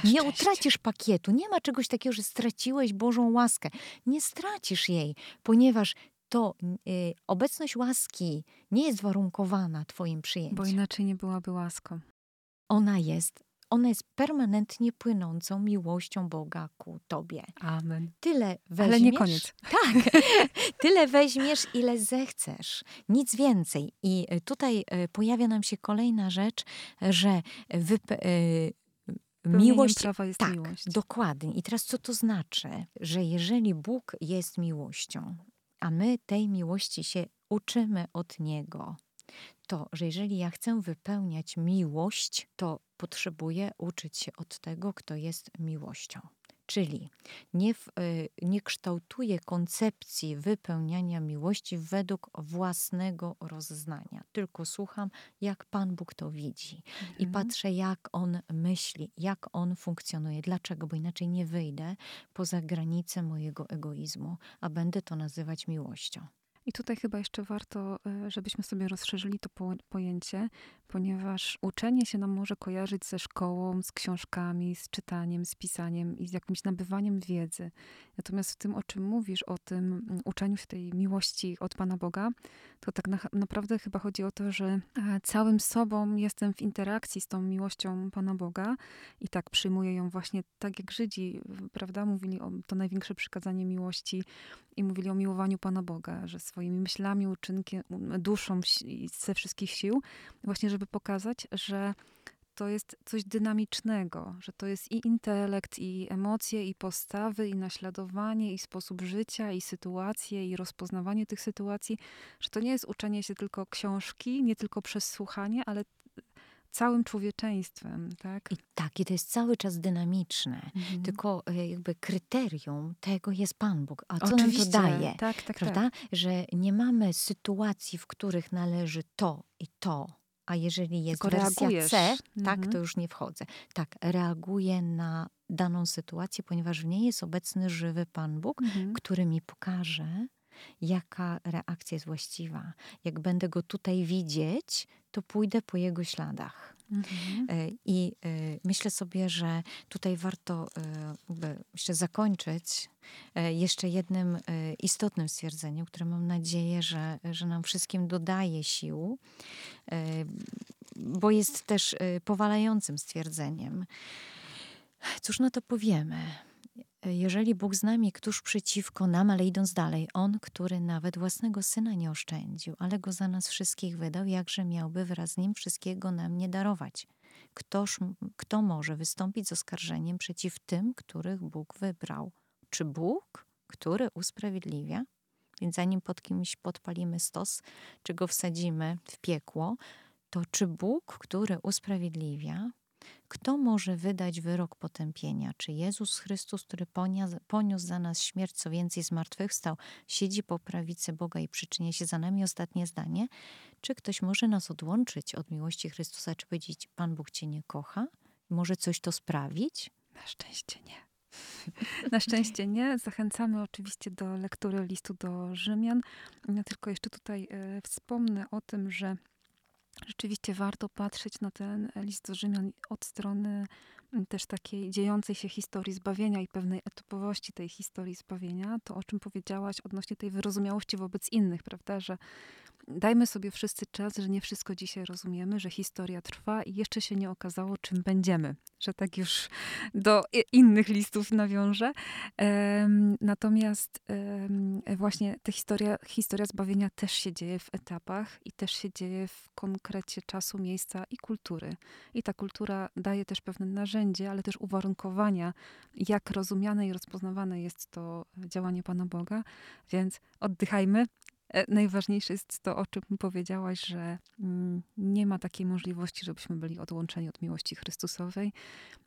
Nie utracisz pakietu. Nie ma czegoś takiego, że straciłeś Bożą łaskę. Nie stracisz jej, ponieważ to y, obecność łaski nie jest warunkowana Twoim przyjęciem. Bo inaczej nie byłaby łaską. Ona jest ona jest permanentnie płynącą miłością Boga ku Tobie. Amen. Tyle weźmiesz. Ale nie koniec. Tak. tyle weźmiesz, ile zechcesz. Nic więcej. I e, tutaj e, pojawia nam się kolejna rzecz, że wype- e, miłość prawa jest tak, miłość. Dokładnie. I teraz co to znaczy? Że jeżeli Bóg jest miłością, a my tej miłości się uczymy od Niego, to, że jeżeli ja chcę wypełniać miłość, to potrzebuję uczyć się od tego, kto jest miłością. Czyli nie, w, y, nie kształtuję koncepcji wypełniania miłości według własnego rozeznania, tylko słucham, jak Pan Bóg to widzi mhm. i patrzę, jak On myśli, jak On funkcjonuje. Dlaczego? Bo inaczej nie wyjdę poza granice mojego egoizmu, a będę to nazywać miłością. I tutaj chyba jeszcze warto, e, żebyśmy sobie rozszerzyli to po, pojęcie, ponieważ uczenie się nam może kojarzyć ze szkołą, z książkami, z czytaniem, z pisaniem i z jakimś nabywaniem wiedzy. Natomiast w tym, o czym mówisz, o tym mm, uczeniu się tej miłości od Pana Boga, to tak na, naprawdę chyba chodzi o to, że e, całym sobą jestem w interakcji z tą miłością Pana Boga i tak przyjmuję ją właśnie tak jak Żydzi, prawda, mówili o to największe przykazanie miłości i mówili o miłowaniu Pana Boga, że swoimi myślami, uczynkiem, duszą i ze wszystkich sił, właśnie żeby pokazać, że to jest coś dynamicznego, że to jest i intelekt, i emocje, i postawy, i naśladowanie, i sposób życia, i sytuacje, i rozpoznawanie tych sytuacji, że to nie jest uczenie się tylko książki, nie tylko przez słuchanie, ale całym człowieczeństwem, tak? I tak, i to jest cały czas dynamiczne. Mhm. Tylko e, jakby kryterium tego jest Pan Bóg. A co Oczywiście. nam to daje? Tak, tak, prawda? Tak. Że nie mamy sytuacji, w których należy to i to a jeżeli jest Tylko wersja reagujesz. C, tak, mhm. to już nie wchodzę. Tak, reaguję na daną sytuację, ponieważ w niej jest obecny żywy Pan Bóg, mhm. który mi pokaże, jaka reakcja jest właściwa. Jak będę go tutaj widzieć, to pójdę po jego śladach. Mhm. E, I e, myślę sobie, że tutaj warto e, myślę, zakończyć jeszcze jednym istotnym stwierdzeniem, które mam nadzieję, że, że nam wszystkim dodaje sił, bo jest też powalającym stwierdzeniem. Cóż na to powiemy? Jeżeli Bóg z nami, któż przeciwko nam, ale idąc dalej, On, który nawet własnego Syna nie oszczędził, ale Go za nas wszystkich wydał, jakże miałby wraz z Nim wszystkiego nam nie darować? Ktoż, kto może wystąpić z oskarżeniem przeciw tym, których Bóg wybrał? Czy Bóg, który usprawiedliwia? Więc zanim pod kimś podpalimy stos, czy go wsadzimy w piekło, to czy Bóg, który usprawiedliwia, kto może wydać wyrok potępienia? Czy Jezus Chrystus, który poniósł za nas śmierć, co więcej zmartwychwstał, siedzi po prawicy Boga i przyczynia się za nami? Ostatnie zdanie. Czy ktoś może nas odłączyć od miłości Chrystusa, czy powiedzieć, Pan Bóg Cię nie kocha? Może coś to sprawić? Na szczęście nie. Na szczęście nie. Zachęcamy oczywiście do lektury listu do Rzymian. Tylko jeszcze tutaj e, wspomnę o tym, że rzeczywiście warto patrzeć na ten list do Rzymian od strony też takiej dziejącej się historii zbawienia i pewnej etopowości tej historii zbawienia, to o czym powiedziałaś odnośnie tej wyrozumiałości wobec innych, prawda, że dajmy sobie wszyscy czas, że nie wszystko dzisiaj rozumiemy, że historia trwa i jeszcze się nie okazało, czym będziemy. Że tak już do innych listów nawiążę. Natomiast właśnie ta historia, historia zbawienia też się dzieje w etapach i też się dzieje w konkrecie czasu, miejsca i kultury. I ta kultura daje też pewne narzędzie, ale też uwarunkowania, jak rozumiane i rozpoznawane jest to działanie Pana Boga. Więc oddychajmy, E, najważniejsze jest to, o czym powiedziałaś, że mm, nie ma takiej możliwości, żebyśmy byli odłączeni od miłości Chrystusowej.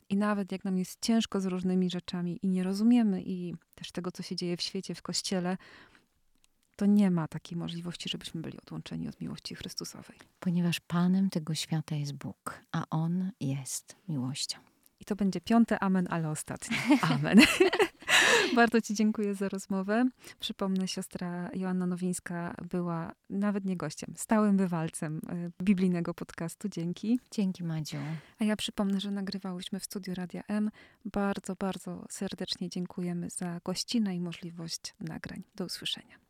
I nawet jak nam jest ciężko z różnymi rzeczami i nie rozumiemy i też tego, co się dzieje w świecie, w kościele, to nie ma takiej możliwości, żebyśmy byli odłączeni od miłości Chrystusowej. Ponieważ Panem tego świata jest Bóg, a On jest miłością. I to będzie piąte amen, ale ostatnie. Amen. Bardzo Ci dziękuję za rozmowę. Przypomnę, siostra Joanna Nowińska była nawet nie gościem, stałym bywalcem e, biblijnego podcastu. Dzięki. Dzięki, Madziu. A ja przypomnę, że nagrywałyśmy w studiu Radia M. Bardzo, bardzo serdecznie dziękujemy za gościnę i możliwość nagrań. Do usłyszenia.